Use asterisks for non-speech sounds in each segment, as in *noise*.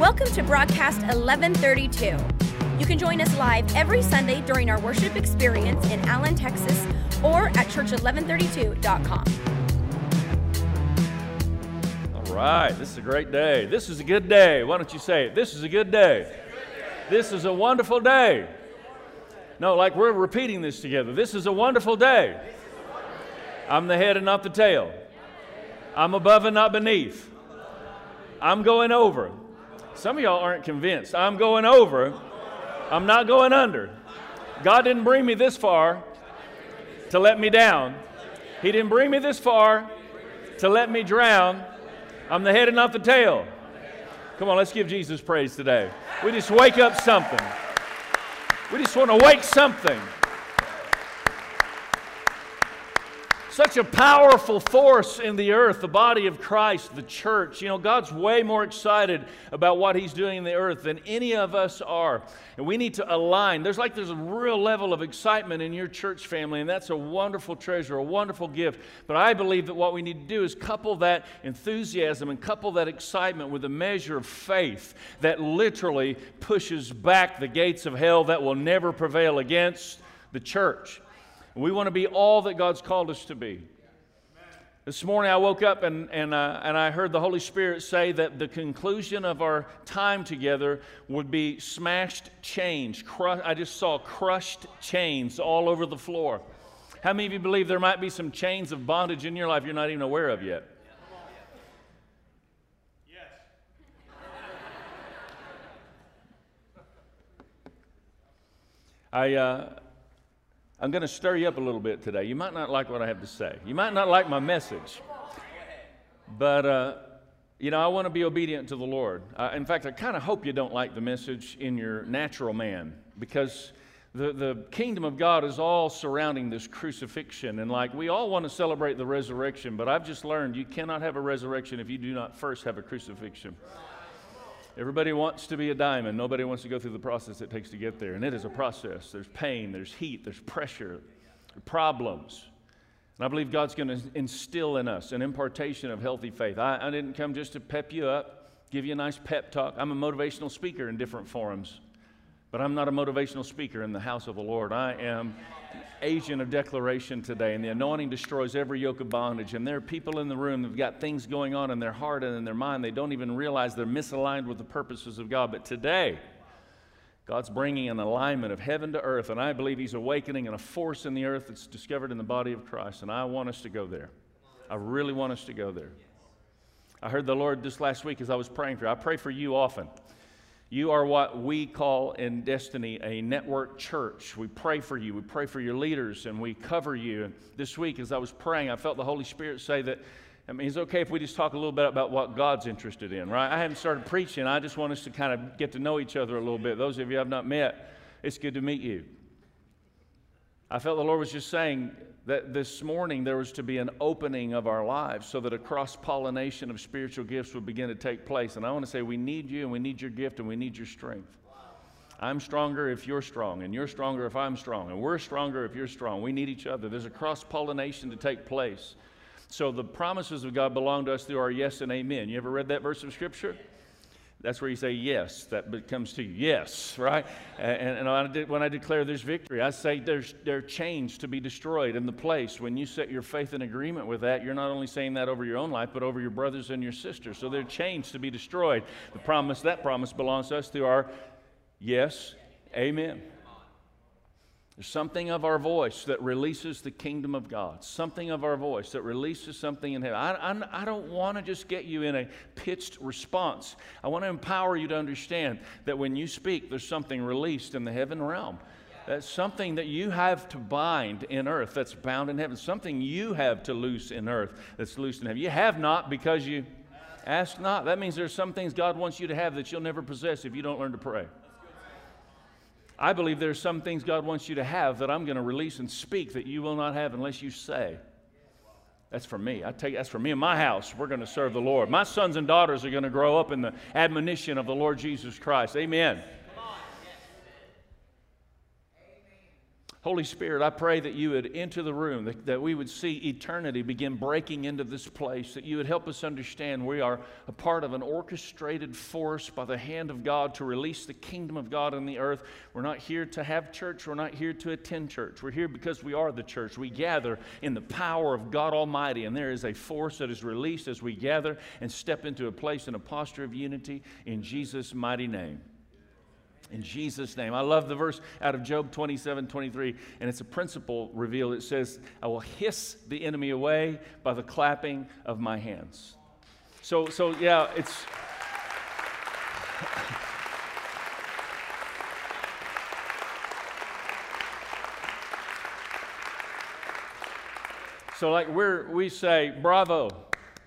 Welcome to broadcast 1132. You can join us live every Sunday during our worship experience in Allen, Texas, or at church1132.com. All right, this is a great day. This is a good day. Why don't you say it? This is a good day. This is a wonderful day. No, like we're repeating this together. This is a wonderful day. I'm the head and not the tail. I'm above and not beneath. I'm going over. Some of y'all aren't convinced. I'm going over. I'm not going under. God didn't bring me this far to let me down. He didn't bring me this far to let me drown. I'm the head and not the tail. Come on, let's give Jesus praise today. We just wake up something. We just want to wake something. Such a powerful force in the earth, the body of Christ, the church. You know, God's way more excited about what He's doing in the earth than any of us are. And we need to align. There's like there's a real level of excitement in your church family, and that's a wonderful treasure, a wonderful gift. But I believe that what we need to do is couple that enthusiasm and couple that excitement with a measure of faith that literally pushes back the gates of hell that will never prevail against the church. We want to be all that God's called us to be. This morning I woke up and, and, uh, and I heard the Holy Spirit say that the conclusion of our time together would be smashed chains. Cru- I just saw crushed chains all over the floor. How many of you believe there might be some chains of bondage in your life you're not even aware of yet? Yes. *laughs* I, uh, I'm going to stir you up a little bit today. You might not like what I have to say. You might not like my message. But, uh, you know, I want to be obedient to the Lord. Uh, in fact, I kind of hope you don't like the message in your natural man because the, the kingdom of God is all surrounding this crucifixion. And, like, we all want to celebrate the resurrection, but I've just learned you cannot have a resurrection if you do not first have a crucifixion. Everybody wants to be a diamond. Nobody wants to go through the process it takes to get there. And it is a process. There's pain, there's heat, there's pressure, problems. And I believe God's going to instill in us an impartation of healthy faith. I, I didn't come just to pep you up, give you a nice pep talk. I'm a motivational speaker in different forums, but I'm not a motivational speaker in the house of the Lord. I am an agent of declaration today, and the anointing destroys every yoke of bondage. And there are people in the room that've got things going on in their heart and in their mind. They don't even realize they're misaligned with the purposes of God. But today, God's bringing an alignment of heaven to earth, and I believe He's awakening in a force in the earth that's discovered in the body of Christ. And I want us to go there. I really want us to go there. I heard the Lord this last week as I was praying for you. I pray for you often. You are what we call in Destiny a network church. We pray for you, we pray for your leaders, and we cover you. And this week, as I was praying, I felt the Holy Spirit say that. I mean, it's okay if we just talk a little bit about what God's interested in, right? I haven't started preaching. I just want us to kind of get to know each other a little bit. Those of you I've not met, it's good to meet you. I felt the Lord was just saying that this morning there was to be an opening of our lives so that a cross pollination of spiritual gifts would begin to take place. And I want to say we need you and we need your gift and we need your strength. I'm stronger if you're strong, and you're stronger if I'm strong, and we're stronger if you're strong. We need each other. There's a cross pollination to take place. So the promises of God belong to us through our yes and amen. You ever read that verse of Scripture? That's where you say yes. That comes to you. Yes, right? And, and when I declare there's victory, I say there's there are chains to be destroyed in the place. When you set your faith in agreement with that, you're not only saying that over your own life, but over your brothers and your sisters. So there are chains to be destroyed. The promise, that promise belongs to us through our yes, amen. There's something of our voice that releases the kingdom of God. Something of our voice that releases something in heaven. I, I, I don't want to just get you in a pitched response. I want to empower you to understand that when you speak, there's something released in the heaven realm. That's something that you have to bind in earth that's bound in heaven. Something you have to loose in earth that's loosed in heaven. You have not because you ask not. That means there's some things God wants you to have that you'll never possess if you don't learn to pray. I believe there's some things God wants you to have that I'm going to release and speak that you will not have unless you say. That's for me. I tell you, that's for me and my house. We're going to serve the Lord. My sons and daughters are going to grow up in the admonition of the Lord Jesus Christ. Amen. Holy Spirit, I pray that you would enter the room, that, that, we would see eternity begin breaking into this place, that you would help us understand we are a part of an orchestrated force by the hand of God to release the kingdom of God on the earth. We're not here to have church, we're not here to attend church. We're here because we are the church. We gather in the power of God Almighty, and there is a force that is released as we gather and step into a place in a posture of unity in Jesus' mighty name in Jesus' name. I love the verse out of Job 27 23, and it's a principle revealed. It says, I will hiss the enemy away by the clapping of my hands. So, so yeah, it's. *laughs* so, like, we're, we say, bravo,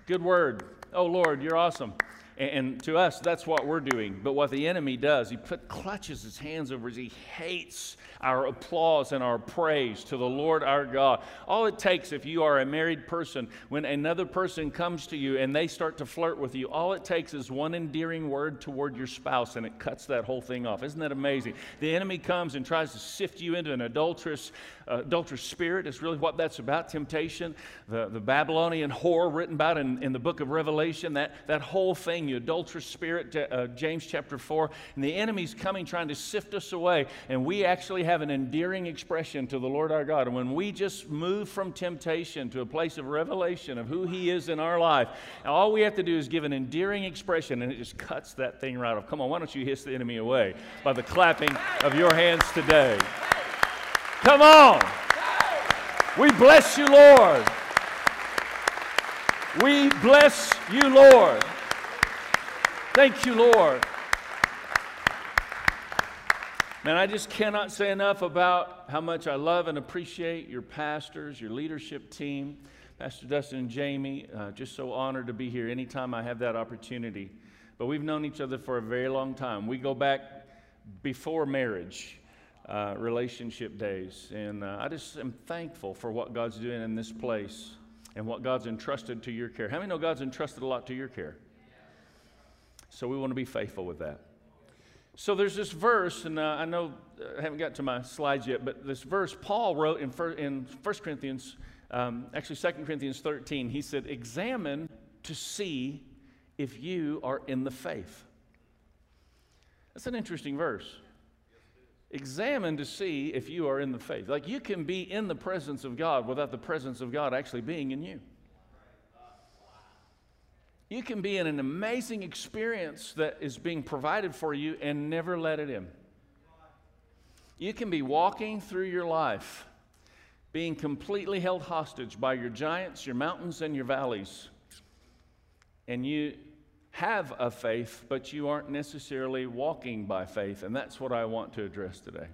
good word. Oh, Lord, you're awesome. And to us, that's what we're doing. But what the enemy does, he put, clutches his hands over his, he hates our applause and our praise to the Lord our God. All it takes, if you are a married person, when another person comes to you and they start to flirt with you, all it takes is one endearing word toward your spouse and it cuts that whole thing off. Isn't that amazing? The enemy comes and tries to sift you into an adulterous, uh, adulterous spirit. It's really what that's about temptation. The, the Babylonian whore written about in, in the book of Revelation, that, that whole thing, you adulterous spirit, uh, James chapter 4. And the enemy's coming trying to sift us away. And we actually have an endearing expression to the Lord our God. And when we just move from temptation to a place of revelation of who He is in our life, all we have to do is give an endearing expression and it just cuts that thing right off. Come on, why don't you hiss the enemy away by the clapping of your hands today? Come on. We bless you, Lord. We bless you, Lord. Thank you, Lord. Man, I just cannot say enough about how much I love and appreciate your pastors, your leadership team, Pastor Dustin and Jamie. Uh, just so honored to be here anytime I have that opportunity. But we've known each other for a very long time. We go back before marriage. Uh, relationship days. And uh, I just am thankful for what God's doing in this place and what God's entrusted to your care. How many know God's entrusted a lot to your care? So we want to be faithful with that. So there's this verse, and uh, I know uh, I haven't got to my slides yet, but this verse Paul wrote in, fir- in 1 Corinthians, um, actually 2 Corinthians 13, he said, Examine to see if you are in the faith. That's an interesting verse. Examine to see if you are in the faith. Like you can be in the presence of God without the presence of God actually being in you. You can be in an amazing experience that is being provided for you and never let it in. You can be walking through your life being completely held hostage by your giants, your mountains, and your valleys. And you have a faith, but you aren't necessarily walking by faith. And that's what I want to address today.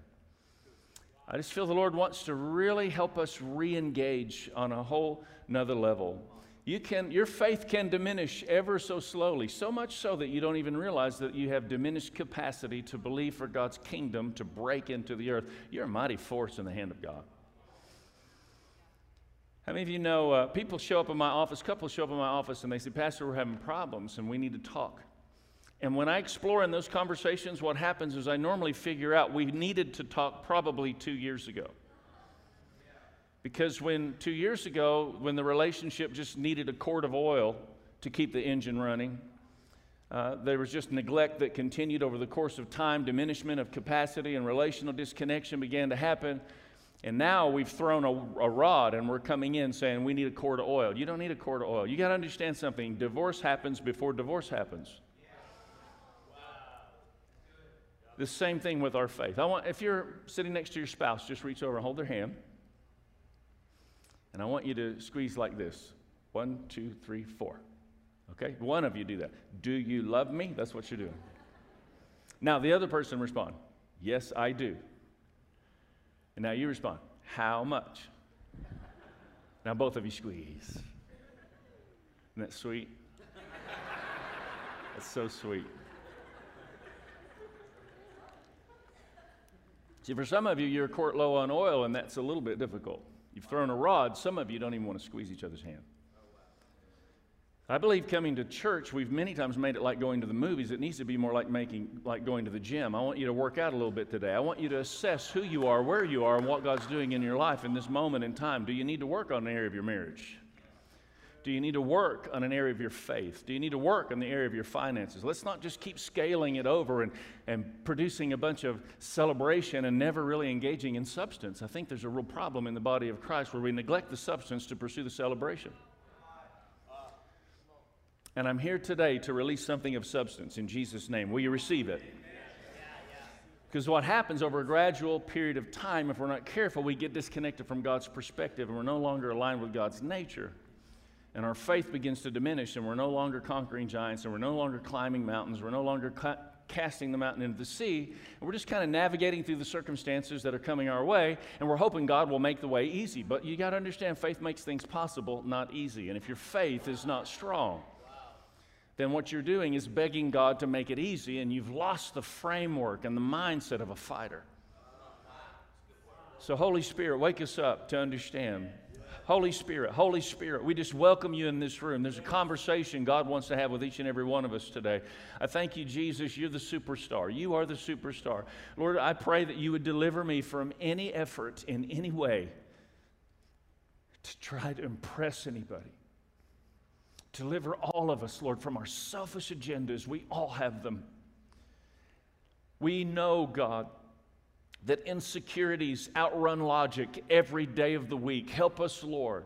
I just feel the Lord wants to really help us re engage on a whole nother level you can, your faith can diminish ever so slowly, so much so that you don't even realize that you have diminished capacity to believe for God's kingdom to break into the earth. You're a mighty force in the hand of God. How many of you know uh, people show up in my office, couples show up in my office, and they say, Pastor, we're having problems and we need to talk. And when I explore in those conversations, what happens is I normally figure out we needed to talk probably two years ago. Because when two years ago, when the relationship just needed a quart of oil to keep the engine running, uh, there was just neglect that continued over the course of time, diminishment of capacity, and relational disconnection began to happen. And now we've thrown a, a, rod and we're coming in saying we need a quart of oil. You don't need a quart of oil. You got to understand something. Divorce happens before divorce happens. The same thing with our faith. I want if you're sitting next to your spouse, just reach over and hold their hand. And I want you to squeeze like this one, two, three, four. Okay? One of you do that. Do you love me? That's what you're doing. Now, the other person respond, Yes, I do. And now you respond, How much? Now, both of you squeeze. Isn't that sweet? That's so sweet. See, for some of you, you're a quart low on oil, and that's a little bit difficult. You've thrown a rod. Some of you don't even want to squeeze each other's hand. I believe coming to church, we've many times made it like going to the movies. It needs to be more like making like going to the gym. I want you to work out a little bit today. I want you to assess who you are, where you are, and what God's doing in your life in this moment in time. Do you need to work on an area of your marriage? Do you need to work on an area of your faith? Do you need to work on the area of your finances? Let's not just keep scaling it over and, and producing a bunch of celebration and never really engaging in substance. I think there's a real problem in the body of Christ where we neglect the substance to pursue the celebration. And I'm here today to release something of substance in Jesus' name. Will you receive it? Because what happens over a gradual period of time, if we're not careful, we get disconnected from God's perspective and we're no longer aligned with God's nature. And our faith begins to diminish, and we're no longer conquering giants, and we're no longer climbing mountains, we're no longer ca- casting the mountain into the sea, and we're just kind of navigating through the circumstances that are coming our way, and we're hoping God will make the way easy. But you got to understand, faith makes things possible, not easy. And if your faith is not strong, then what you're doing is begging God to make it easy, and you've lost the framework and the mindset of a fighter. So, Holy Spirit, wake us up to understand. Holy Spirit, Holy Spirit, we just welcome you in this room. There's a conversation God wants to have with each and every one of us today. I thank you, Jesus. You're the superstar. You are the superstar. Lord, I pray that you would deliver me from any effort in any way to try to impress anybody. Deliver all of us, Lord, from our selfish agendas. We all have them. We know, God, that insecurities outrun logic every day of the week. Help us, Lord,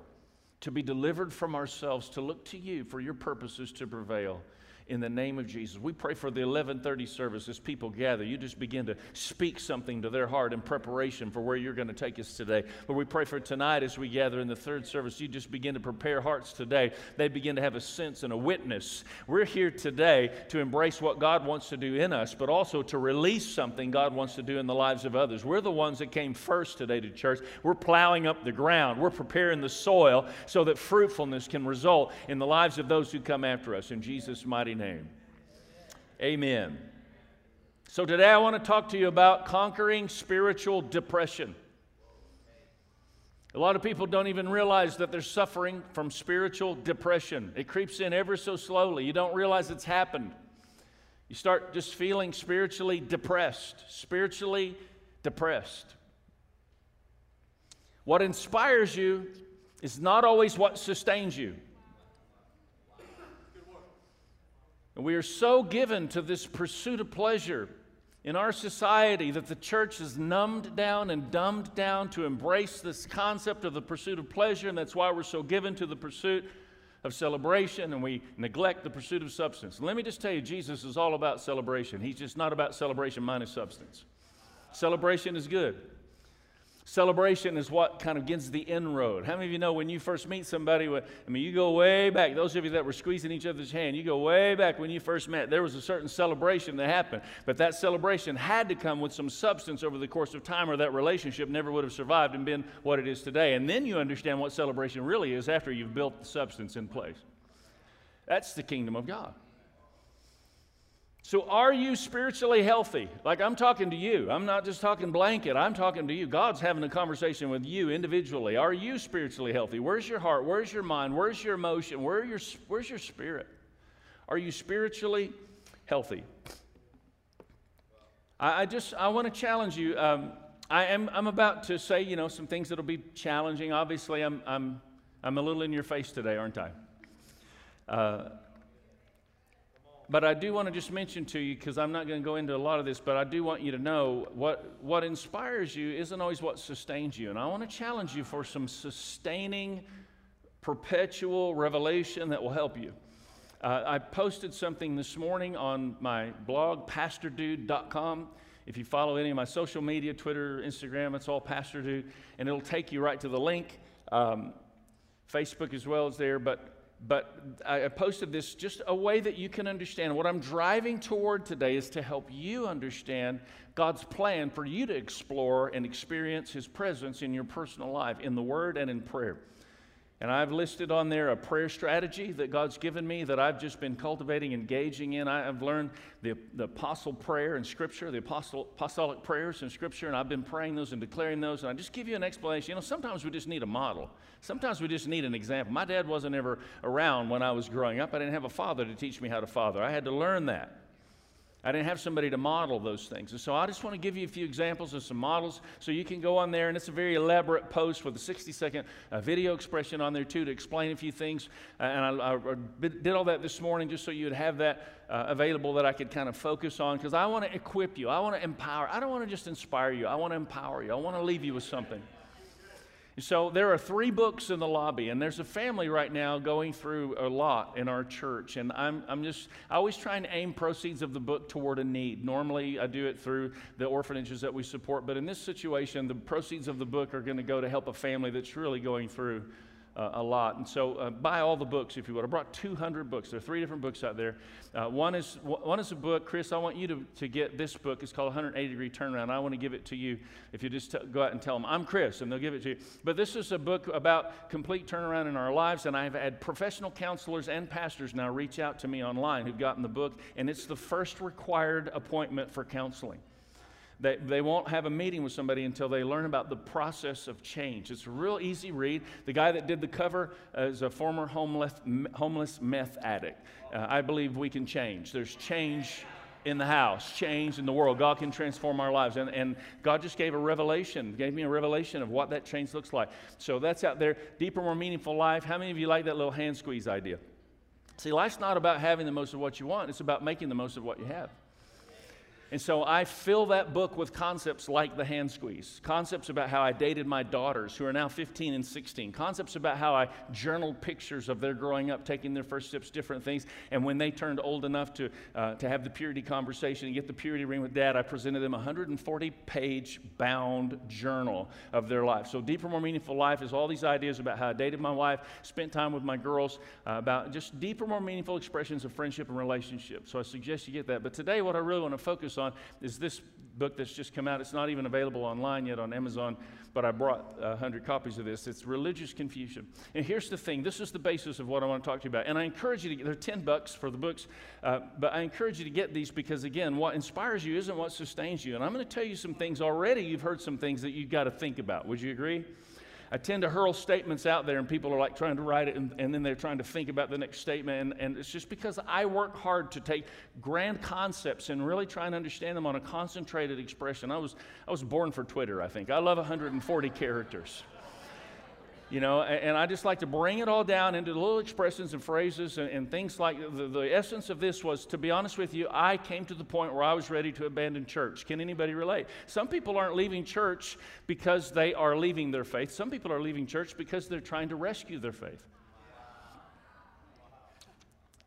to be delivered from ourselves, to look to you for your purposes to prevail in the name of Jesus. We pray for the 1130 service as people gather. You just begin to speak something to their heart in preparation for where you're going to take us today. But we pray for tonight as we gather in the third service. You just begin to prepare hearts today. They begin to have a sense and a witness. We're here today to embrace what God wants to do in us, but also to release something God wants to do in the lives of others. We're the ones that came first today to church. We're plowing up the ground. We're preparing the soil so that fruitfulness can result in the lives of those who come after us. In Jesus' mighty name. Amen. So, today I want to talk to you about conquering spiritual depression. A lot of people don't even realize that they're suffering from spiritual depression. It creeps in ever so slowly. You don't realize it's happened. You start just feeling spiritually depressed, spiritually depressed. What inspires you is not always what sustains you. And we are so given to this pursuit of pleasure in our society that the church is numbed down and dumbed down to embrace this concept of the pursuit of pleasure, and that's why we're so given to the pursuit of celebration and we neglect the pursuit of substance. Let me just tell you, Jesus is all about celebration. He's just not about celebration minus substance. Celebration is good. Celebration is what kind of gets the inroad. How many of you know when you first meet somebody? I mean, you go way back. Those of you that were squeezing each other's hand, you go way back when you first met. There was a certain celebration that happened, but that celebration had to come with some substance over the course of time, or that relationship never would have survived and been what it is today. And then you understand what celebration really is after you've built the substance in place. That's the kingdom of God. So, are you spiritually healthy? Like I'm talking to you. I'm not just talking blanket. I'm talking to you. God's having a conversation with you individually. Are you spiritually healthy? Where's your heart? Where's your mind? Where's your emotion? Where your, where's your spirit? Are you spiritually healthy? I, I just I want to challenge you. Um, I am I'm about to say you know some things that'll be challenging. Obviously, I'm I'm I'm a little in your face today, aren't I? Uh, but I do want to just mention to you, because I'm not going to go into a lot of this, but I do want you to know what, what inspires you isn't always what sustains you. And I want to challenge you for some sustaining, perpetual revelation that will help you. Uh, I posted something this morning on my blog, pastordude.com. If you follow any of my social media, Twitter, Instagram, it's all Pastor Dude, and it'll take you right to the link. Um, Facebook as well is there, but but I posted this just a way that you can understand. What I'm driving toward today is to help you understand God's plan for you to explore and experience His presence in your personal life, in the Word and in prayer. And I've listed on there a prayer strategy that God's given me that I've just been cultivating, engaging in. I, have learned the, the apostle prayer in Scripture, the apostle, apostolic prayers in Scripture, and I've been praying those and declaring those. And I just give you an explanation. You know, sometimes we just need a model. Sometimes we just need an example. My dad wasn't ever around when I was growing up. I didn't have a father to teach me how to father. I had to learn that. I didn't have somebody to model those things. And so I just want to give you a few examples of some models so you can go on there. And it's a very elaborate post with a 60 second uh, video expression on there, too, to explain a few things. Uh, and I, I, did all that this morning just so you'd have that uh, available that I could kind of focus on because I want to equip you. I want to empower. I don't want to just inspire you, I want to empower you. I want to leave you with something. So there are three books in the lobby, and there's a family right now going through a lot in our church. And I'm, I'm just, I always try and aim proceeds of the book toward a need. Normally, I do it through the orphanages that we support, but in this situation, the proceeds of the book are going to go to help a family that's really going through uh, a lot. And so uh, buy all the books if you would. I brought 200 books. There are three different books out there. Uh, one, is, one is a book, Chris, I want you to, to get this book. It's called 180 Degree Turnaround. I want to give it to you if you just t- go out and tell them, I'm Chris, and they'll give it to you. But this is a book about complete turnaround in our lives, and I've had professional counselors and pastors now reach out to me online who've gotten the book, and it's the first required appointment for counseling. They, they won't have a meeting with somebody until they learn about the process of change. It's a real easy read. The guy that did the cover uh, is a former homeless, homeless meth addict. Uh, I believe we can change. There's change in the house, change in the world. God can transform our lives. And, and God just gave a revelation, gave me a revelation of what that change looks like. So that's out there. Deeper, more meaningful life. How many of you like that little hand squeeze idea? See, life's not about having the most of what you want, it's about making the most of what you have. And so I fill that book with concepts like the hand squeeze, concepts about how I dated my daughters who are now 15 and 16, concepts about how I journaled pictures of their growing up, taking their first steps, different things. And when they turned old enough to, uh, to have the purity conversation and get the purity ring with dad, I presented them a 140 page bound journal of their life. So, Deeper, More Meaningful Life is all these ideas about how I dated my wife, spent time with my girls, uh, about just deeper, more meaningful expressions of friendship and relationship. So, I suggest you get that. But today, what I really want to focus on is this book that's just come out. It's not even available online yet on Amazon, but I brought 100 copies of this. It's Religious Confusion. And here's the thing this is the basis of what I want to talk to you about. And I encourage you to get, they're 10 bucks for the books, uh, but I encourage you to get these because, again, what inspires you isn't what sustains you. And I'm going to tell you some things already. You've heard some things that you've got to think about. Would you agree? I tend to hurl statements out there, and people are like trying to write it, and, and then they're trying to think about the next statement. And, and, it's just because I work hard to take grand concepts and really try and understand them on a concentrated expression. I was, I was born for Twitter, I think. I love 140 characters you know, and I just like to bring it all down into little expressions and phrases and, and things like the, the, essence of this was, to be honest with you, I came to the point where I was ready to abandon church. Can anybody relate? Some people aren't leaving church because they are leaving their faith. Some people are leaving church because they're trying to rescue their faith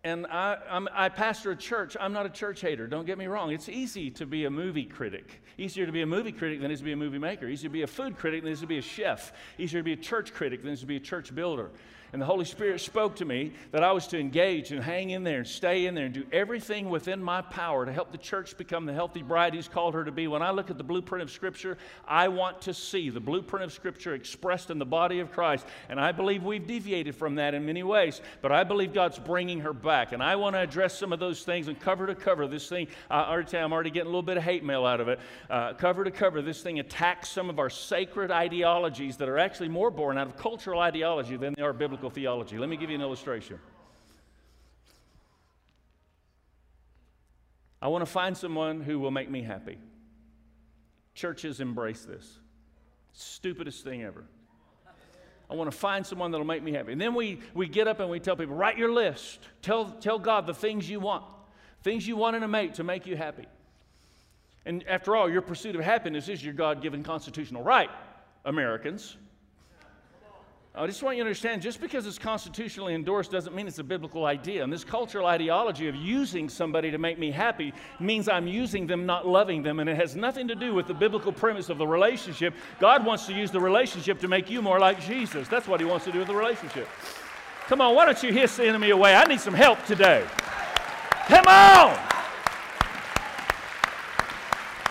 and I, I'm, I pastor a church. I'm not a church hater. Don't get me wrong. It's easy to be a movie critic. Easier to be a movie critic than it is to be a movie maker. Easier to be a food critic than it is to be a chef. Easier to be a church critic than it is to be a church builder. And the Holy Spirit spoke to me that I was to engage and hang in there and stay in there and do everything within my power to help the church become the healthy bride He's called her to be. When I look at the blueprint of Scripture, I want to see the blueprint of Scripture expressed in the body of Christ. And I believe we've deviated from that in many ways, but I believe God's bringing her back. And I want to address some of those things and cover to cover this thing. I already I'm already getting a little bit of hate mail out of it. Uh, cover to cover, this thing attacks some of our sacred ideologies that are actually more born out of cultural ideology than they are biblical biblical theology. Let me give you an illustration. I want to find someone who will make me happy. Churches embrace this. Stupidest thing ever. I want to find someone that'll make me happy. And then we, we get up and we tell people, write your list. Tell, tell God the things you want, things you want in a mate to make you happy. And after all, your pursuit of happiness is your God given constitutional right, Americans. I just want you to understand just because it's constitutionally endorsed doesn't mean it's a biblical idea. And this cultural ideology of using somebody to make me happy means I'm using them, not loving them. And it has nothing to do with the biblical premise of the relationship. God wants to use the relationship to make you more like Jesus. That's what He wants to do with the relationship. Come on, why don't you hiss the enemy away? I need some help today. Come on!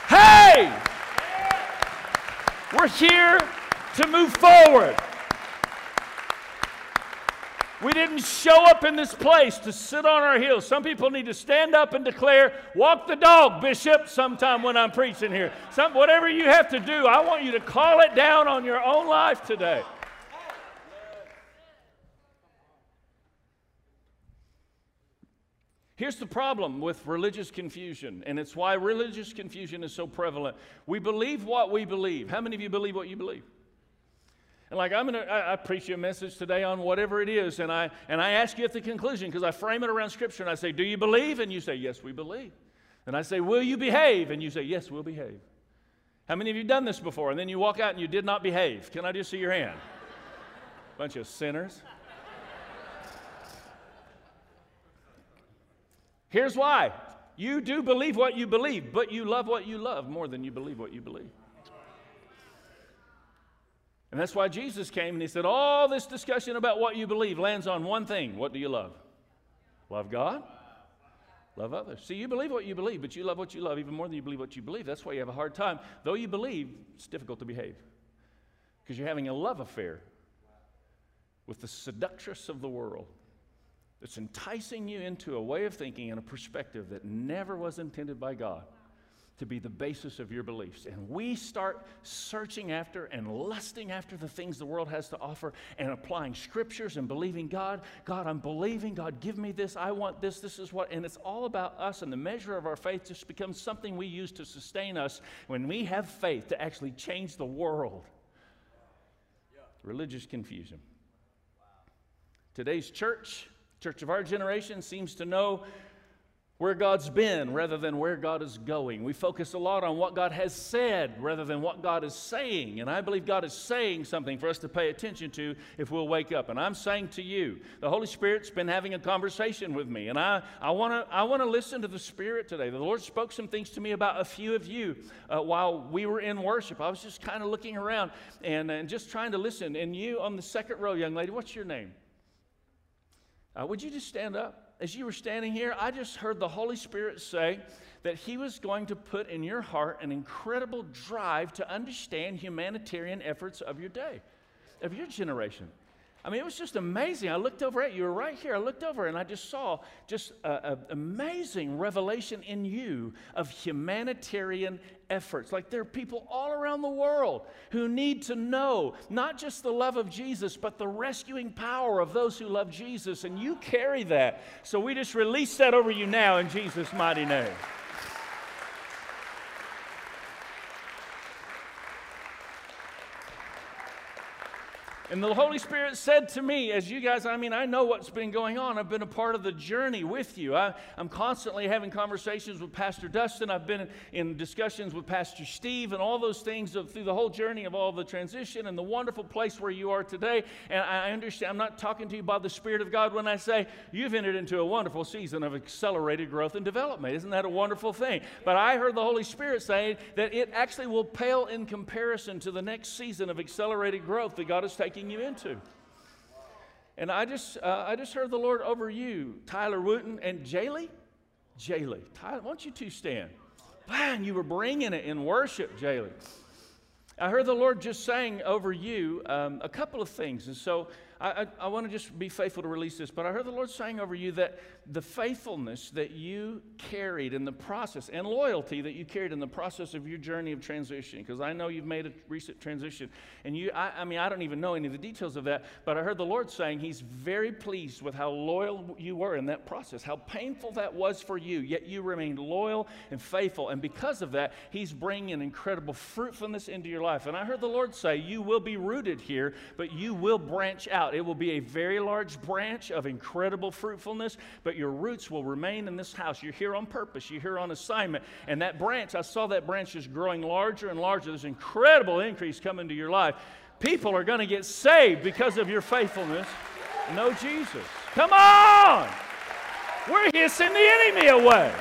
Hey! We're here to move forward. We didn't show up in this place to sit on our heels. Some people need to stand up and declare, walk the dog, Bishop, sometime when I'm preaching here. Some, whatever you have to do, I want you to call it down on your own life today. Here's the problem with religious confusion, and it's why religious confusion is so prevalent. We believe what we believe. How many of you believe what you believe? And like I'm gonna, I, I preach you a message today on whatever it is, and I and I ask you at the conclusion because I frame it around Scripture, and I say, "Do you believe?" And you say, "Yes, we believe." And I say, "Will you behave?" And you say, "Yes, we'll behave." How many of you done this before? And then you walk out and you did not behave. Can I just see your hand? *laughs* Bunch of sinners. Here's why you do believe what you believe, but you love what you love more than you believe what you believe. And that's why Jesus came and he said, All this discussion about what you believe lands on one thing. What do you love? Love God, love others. See, you believe what you believe, but you love what you love even more than you believe what you believe. That's why you have a hard time. Though you believe, it's difficult to behave because you're having a love affair with the seductress of the world that's enticing you into a way of thinking and a perspective that never was intended by God to be the basis of your beliefs. And we start searching after and lusting after the things the world has to offer and applying scriptures and believing God, God, I'm believing, God, give me this, I want this, this is what, and it's all about us, and the measure of our faith just becomes something we use to sustain us when we have faith to actually change the world. Religious confusion. Today's church Church of our generation seems to know where God's been rather than where God is going. We focus a lot on what God has said rather than what God is saying. And I believe God is saying something for us to pay attention to if we'll wake up. And I'm saying to you, the Holy Spirit's been having a conversation with me. And I, I want to I wanna listen to the Spirit today. The Lord spoke some things to me about a few of you uh, while we were in worship. I was just kind of looking around and, and just trying to listen. And you on the second row, young lady, what's your name? Uh, would you just stand up? As you were standing here, I just heard the Holy Spirit say that He was going to put in your heart an incredible drive to understand humanitarian efforts of your day, of your generation. I mean, it was just amazing. I looked over at you. You were right here. I looked over and I just saw just an amazing revelation in you of humanitarian efforts. Like there are people all around the world who need to know not just the love of Jesus, but the rescuing power of those who love Jesus. And you carry that. So we just release that over you now in Jesus' mighty name. And the Holy Spirit said to me, as you guys, I mean, I know what's been going on. I've been a part of the journey with you. I, am constantly having conversations with Pastor Dustin. I've been in discussions with Pastor Steve and all those things of, through the whole journey of all the transition and the wonderful place where you are today. And I understand, I'm not talking to you by the Spirit of God when I say you've entered into a wonderful season of accelerated growth and development. Isn't that a wonderful thing? But I heard the Holy Spirit saying that it actually will pale in comparison to the next season of accelerated growth that God is taking you into. And I just, uh, I just heard the Lord over you, Tyler Wooten and Jaylee. Jaylee, Tyler, why don't you two stand? Man, you were bringing it in worship, Jaylee. I heard the Lord just saying over you um, a couple of things. And so I, I, I want to just be faithful to release this, but I heard the Lord saying over you that the faithfulness that you carried in the process and loyalty that you carried in the process of your journey of transition, because I know you've made a recent transition, and you, I, I mean, I don't even know any of the details of that, but I heard the Lord saying He's very pleased with how loyal you were in that process, how painful that was for you, yet you remained loyal and faithful, and because of that, He's bringing incredible fruitfulness into your life. And I heard the Lord say, You will be rooted here, but you will branch out out. It will be a very large branch of incredible fruitfulness, but your roots will remain in this house. You're here on purpose, you're here on assignment. And that branch, I saw that branch is growing larger and larger. There's incredible increase coming to your life. People are going to get saved because of your faithfulness. Know Jesus. Come on! We're hissing the enemy away.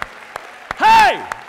Hey!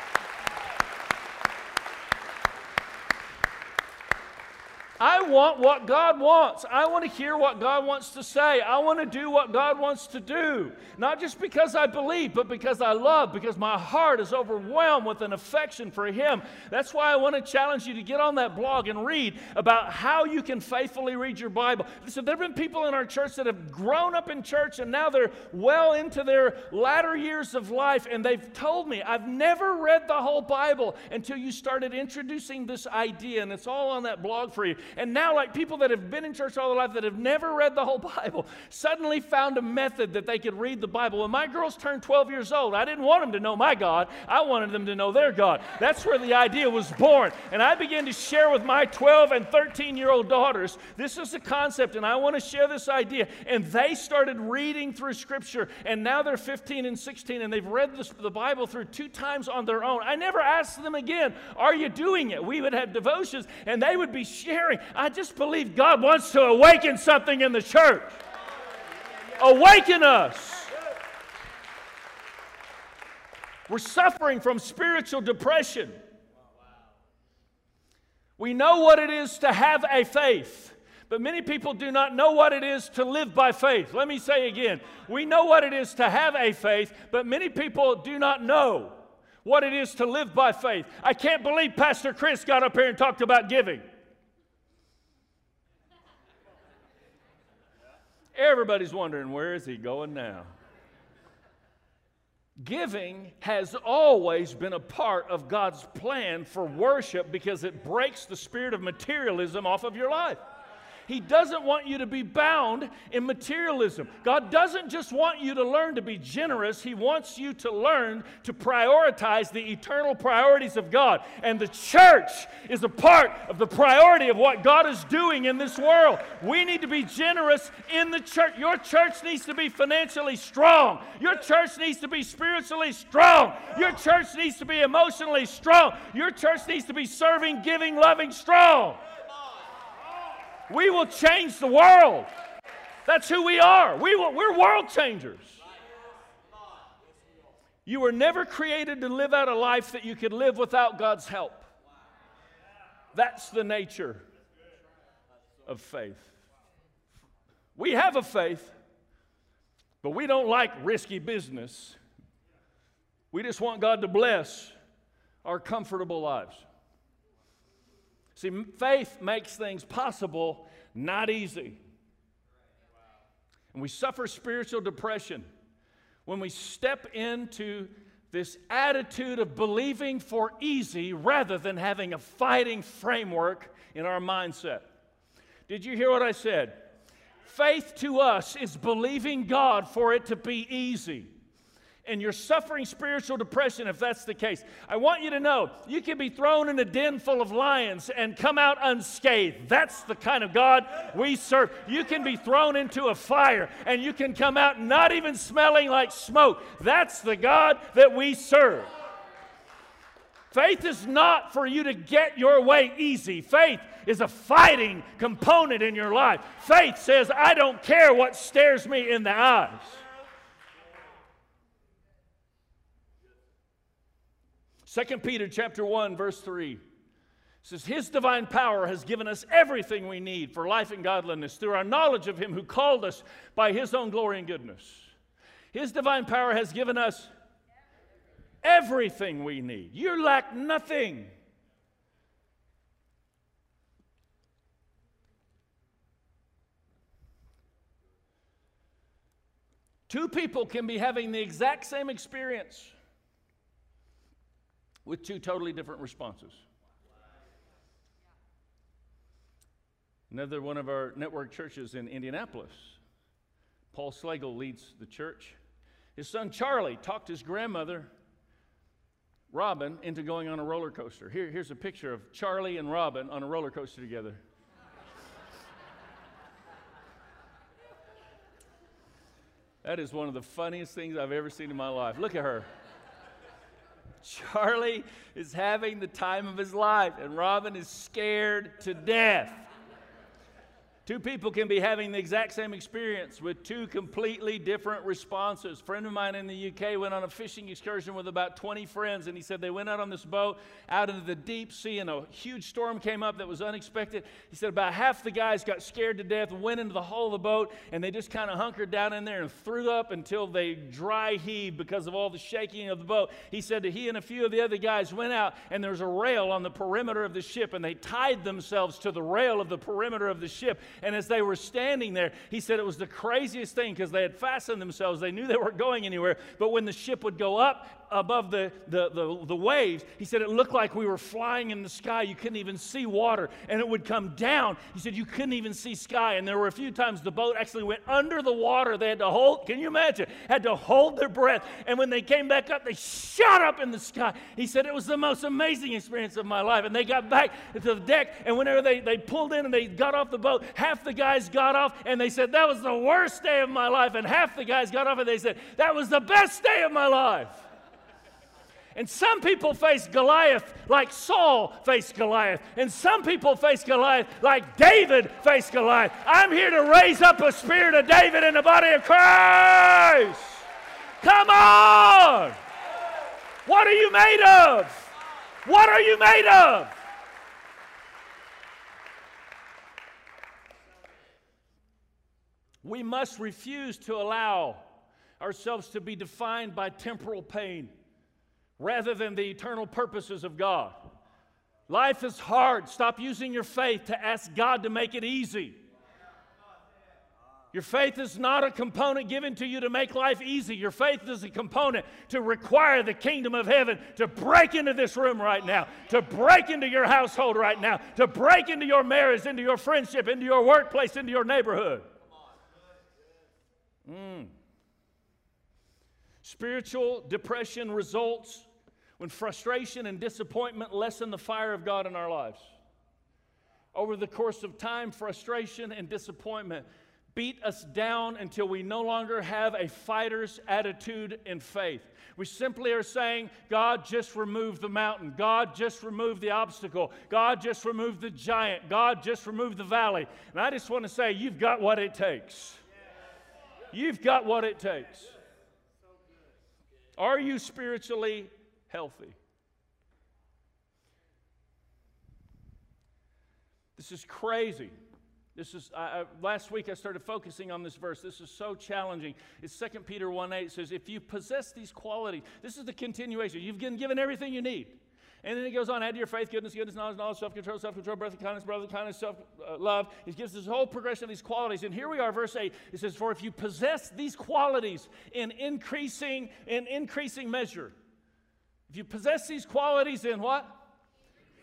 I want what God wants. I want to hear what God wants to say. I want to do what God wants to do. Not just because I believe, but because I love, because my heart is overwhelmed with an affection for Him. That's why I want to challenge you to get on that blog and read about how you can faithfully read your Bible. So there have been people in our church that have grown up in church and now they're well into their latter years of life, and they've told me, I've never read the whole Bible until you started introducing this idea, and it's all on that blog for you. And now, like people that have been in church all their life that have never read the whole *laughs* Bible suddenly found a method that they could read the Bible. When my girls turned 12 years old, I didn't want them to know my God, I wanted them to know their God. That's where the idea was born. And I began to share with my 12 and 13 year old daughters this is a concept, and I want to share this idea. And they started reading through Scripture, and now they're 15 and 16, and they've read this, the Bible through two times on their own. I never asked them again, Are you doing it? We would have devotions, and they would be sharing. I just believe God wants to awaken something in the church. Awaken us. We're suffering from spiritual depression. We know what it is to have a faith, but many people do not know what it is to live by faith. Let me say again we know what it is to have a faith, but many people do not know what it is to live by faith. I can't believe Pastor Chris got up here and talked about giving. Everybody's wondering, where is he going now? Giving has always been a part of God's plan for worship because it breaks the spirit of materialism off of your life. He doesn't want you to be bound in materialism. God doesn't just want you to learn to be generous, He wants you to learn to prioritize the eternal priorities of God. And the church is a part of the priority of what God is doing in this world. We need to be generous in the church. Your church needs to be financially strong, your church needs to be spiritually strong, your church needs to be emotionally strong, your church needs to be serving, giving, loving, strong. We will change the world. That's who we are. We will, we're world changers. You were never created to live out a life that you could live without God's help. That's the nature of faith. We have a faith, but we don't like risky business. We just want God to bless our comfortable lives. See, faith makes things possible, not easy. And we suffer spiritual depression when we step into this attitude of believing for easy rather than having a fighting framework in our mindset. Did you hear what I said? Faith to us is believing God for it to be easy and you're suffering spiritual depression if that's the case, I want you to know you can be thrown in a den full of lions and come out unscathed. That's the kind of God we serve. You can be thrown into a fire and you can come out not even smelling like smoke. That's the God that we serve. Faith is not for you to get your way easy. Faith is a fighting component in your life. Faith says, I don't care what stares me in the eyes. 2 Peter chapter 1 verse 3 says his divine power has given us everything we need for life and godliness through our knowledge of him who called us by his own glory and goodness. His divine power has given us everything we need. You lack nothing. Two people can be having the exact same experience with two totally different responses. Another one of our network churches in Indianapolis, Paul Slagle leads the church. His son Charlie talked his grandmother, Robin, into going on a roller coaster. Here, here's a picture of Charlie and Robin on a roller coaster together. that is one of the funniest things I've ever seen in my life. Look at her. Charlie is having the time of his life, and Robin is scared to death. Two people can be having the exact same experience with two completely different responses. A friend of mine in the UK went on a fishing excursion with about 20 friends, and he said they went out on this boat out into the deep sea, and a huge storm came up that was unexpected. He said about half the guys got scared to death, went into the hull of the boat, and they just kind of hunkered down in there and threw up until they dry heaved because of all the shaking of the boat. He said that he and a few of the other guys went out, and there was a rail on the perimeter of the ship, and they tied themselves to the rail of the perimeter of the ship and as they were standing there, he said it was the craziest thing because they had fastened themselves. They knew they weren't going anywhere. But when the ship would go above the, the, the, the, waves. He said it looked like we were flying in the sky. You couldn't even see water. And it would come down. He said you couldn't even see sky. And there were a few times the boat actually went under the water. They had to hold, can you imagine? Had to hold their breath. And when they came back up, they shot up in the sky. He said it was the most amazing experience of my life. And they got back to the deck. And whenever they, they pulled in and they got off the boat, half the guys got off and they said, That was the worst day of my life. And half the guys got off and they said, That was the best day of my life. And some people face Goliath like Saul faced Goliath. And some people face Goliath like David faced Goliath. I'm here to raise up a spirit of David in the body of Christ. Come on! What are you made of? What are you made of? We must refuse to allow ourselves to be defined by temporal pain rather than the eternal purposes of God. Life is hard. Stop using your faith to ask God to make it easy. Your faith is not a component given to you to make life easy. Your faith is a component to require the kingdom of heaven to break into this room right now, to break into your household right now, to break into your marriage, into your friendship, into your workplace, into your neighborhood. Mm. Spiritual depression results when frustration and disappointment lessen the fire of God in our lives. Over the course of time, frustration and disappointment beat us down until we no longer have a fighter's attitude in faith. We simply are saying, God, just remove the mountain. God, just remove the obstacle. God, just remove the giant. God, just remove the valley. And I just want to say, you've got what it takes. You've got what it takes. Are you spiritually healthy? This is crazy. This is I, I, last week I started focusing on this verse. This is so challenging. It's 2 Peter 1 8 says, If you possess these qualities, this is the continuation. You've been given everything you need. And then it goes on, add to your faith, goodness, goodness, knowledge, knowledge, self control, self control, breath, kindness, brotherly kindness, self uh, love. He gives this whole progression of these qualities. And here we are, verse 8. It says, For if you possess these qualities in increasing, in increasing measure, if you possess these qualities in what?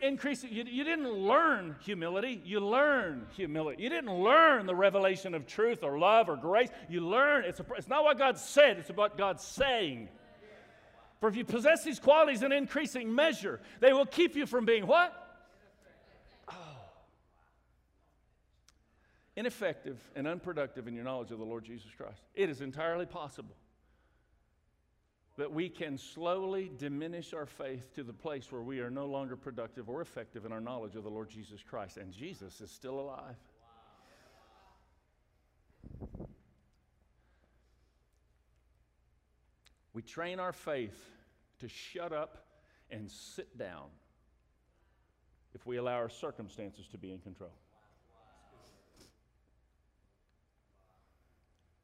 Increasing. You, you didn't learn humility, you learn humility. You didn't learn the revelation of truth or love or grace. You learn, it's, a, it's not what God said, it's about God saying. For if you possess these qualities in increasing measure, they will keep you from being what? Oh. Ineffective and unproductive in your knowledge of the Lord Jesus Christ. It is entirely possible that we can slowly diminish our faith to the place where we are no longer productive or effective in our knowledge of the Lord Jesus Christ. And Jesus is still alive. We train our faith to shut up and sit down if we allow our circumstances to be in control.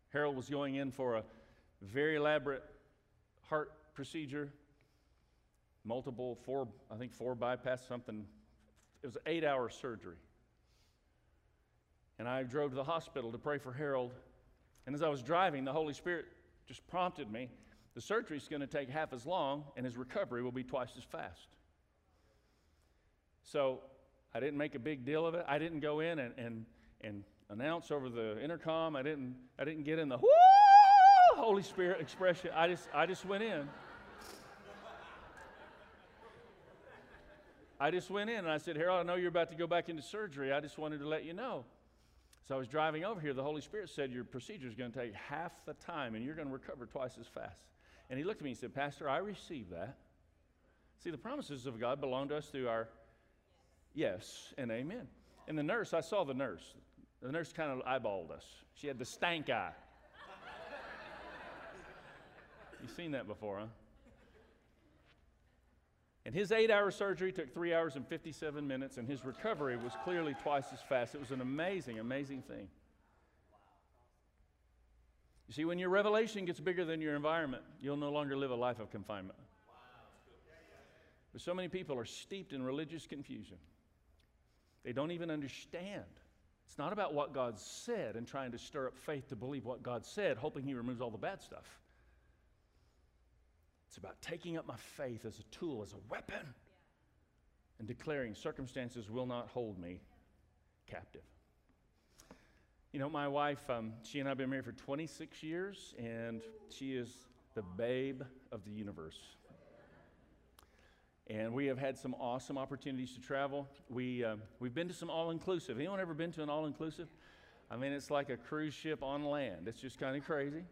Harold was going in for a very elaborate heart procedure, multiple, four, I think four bypass, something. It was an eight hour surgery. And I drove to the hospital to pray for Harold. And as I was driving, the Holy Spirit just prompted me the surgery is going to take half as long, and his recovery will be twice as fast. So I didn't make a big deal of it. I didn't go in and, and, and announce over the intercom. I didn't, I didn't get in the Woo! Holy Spirit expression. I just, I just went in. I just went in and I said, Harold, I know you're about to go back into surgery. I just wanted to let you know. So I was driving over here. The Holy Spirit said, Your procedure is going to take half the time and you're going to recover twice as fast. And he looked at me and said, Pastor, I receive that. See, the promises of God belong to us through our yes and amen. And the nurse, I saw the nurse. The nurse kind of eyeballed us. She had the stank eye. You've seen that before, huh? And his eight hour surgery took three hours and 57 minutes, and his recovery was clearly twice as fast. It was an amazing, amazing thing. You see, when your revelation gets bigger than your environment, you'll no longer live a life of confinement. But so many people are steeped in religious confusion. They don't even understand. It's not about what God said and trying to stir up faith to believe what God said, hoping He removes all the bad stuff. It's about taking up my faith as a tool, as a weapon, and declaring circumstances will not hold me captive. You know, my wife, um, she and I have been married for 26 years, and she is the babe of the universe. And we have had some awesome opportunities to travel. We, uh, we've been to some all inclusive. Anyone ever been to an all inclusive? I mean, it's like a cruise ship on land. It's just kind of crazy.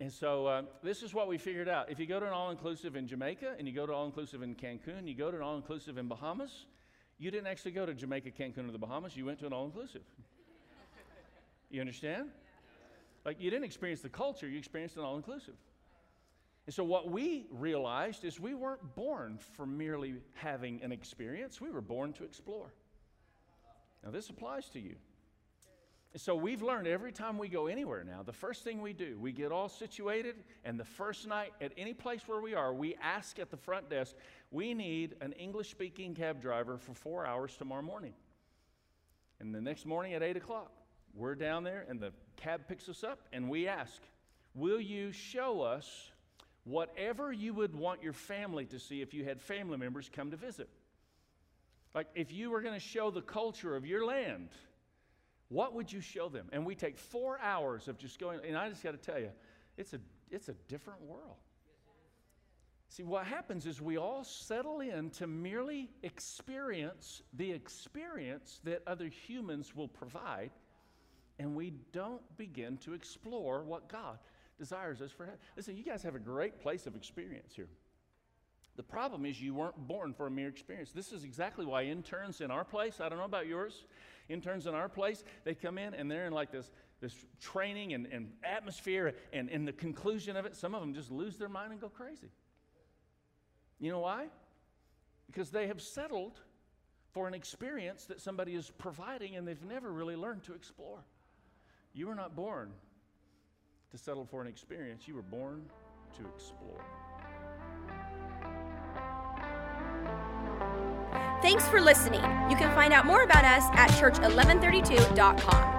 And so uh, this is what we figured out. If you go to an all inclusive in Jamaica and you go to all inclusive in Cancun, you go to an all inclusive in Bahamas, you didn't actually go to Jamaica, Cancun, or the Bahamas, you went to an all inclusive. you understand? Like you didn't experience the culture, you experienced an all inclusive. And so, what we realized is we weren't born for merely having an experience, we were born to explore. Now, this applies to you. So, we've learned every time we go anywhere now, the first thing we do, we get all situated, and the first night at any place where we are, we ask at the front desk, we need an English speaking cab driver for four hours tomorrow morning. And the next morning at 8 o'clock, we're down there, and the cab picks us up, and we ask, Will you show us whatever you would want your family to see if you had family members come to visit. Like if you were going to show the culture of your land, what would you show them? And we take four hours of just going, and I just got to tell you, it's a, it's a different world. See, what happens is we all settle in to merely experience the experience that other humans will provide, and we don't begin to explore what God desires us for. Listen, you guys have a great place of experience here. The problem is you weren't born for a mere experience. This is exactly why interns in our place, I don't know about yours, interns in our place, they come in and they're in like this, this training and, and atmosphere, and in the conclusion of it, some of them just lose their mind and go crazy. You know why? Because they have settled for an experience that somebody is providing and they've never really learned to explore. You were not born to settle for an experience. You were born to explore. Thanks for listening. You can find out more about us at church1132.com.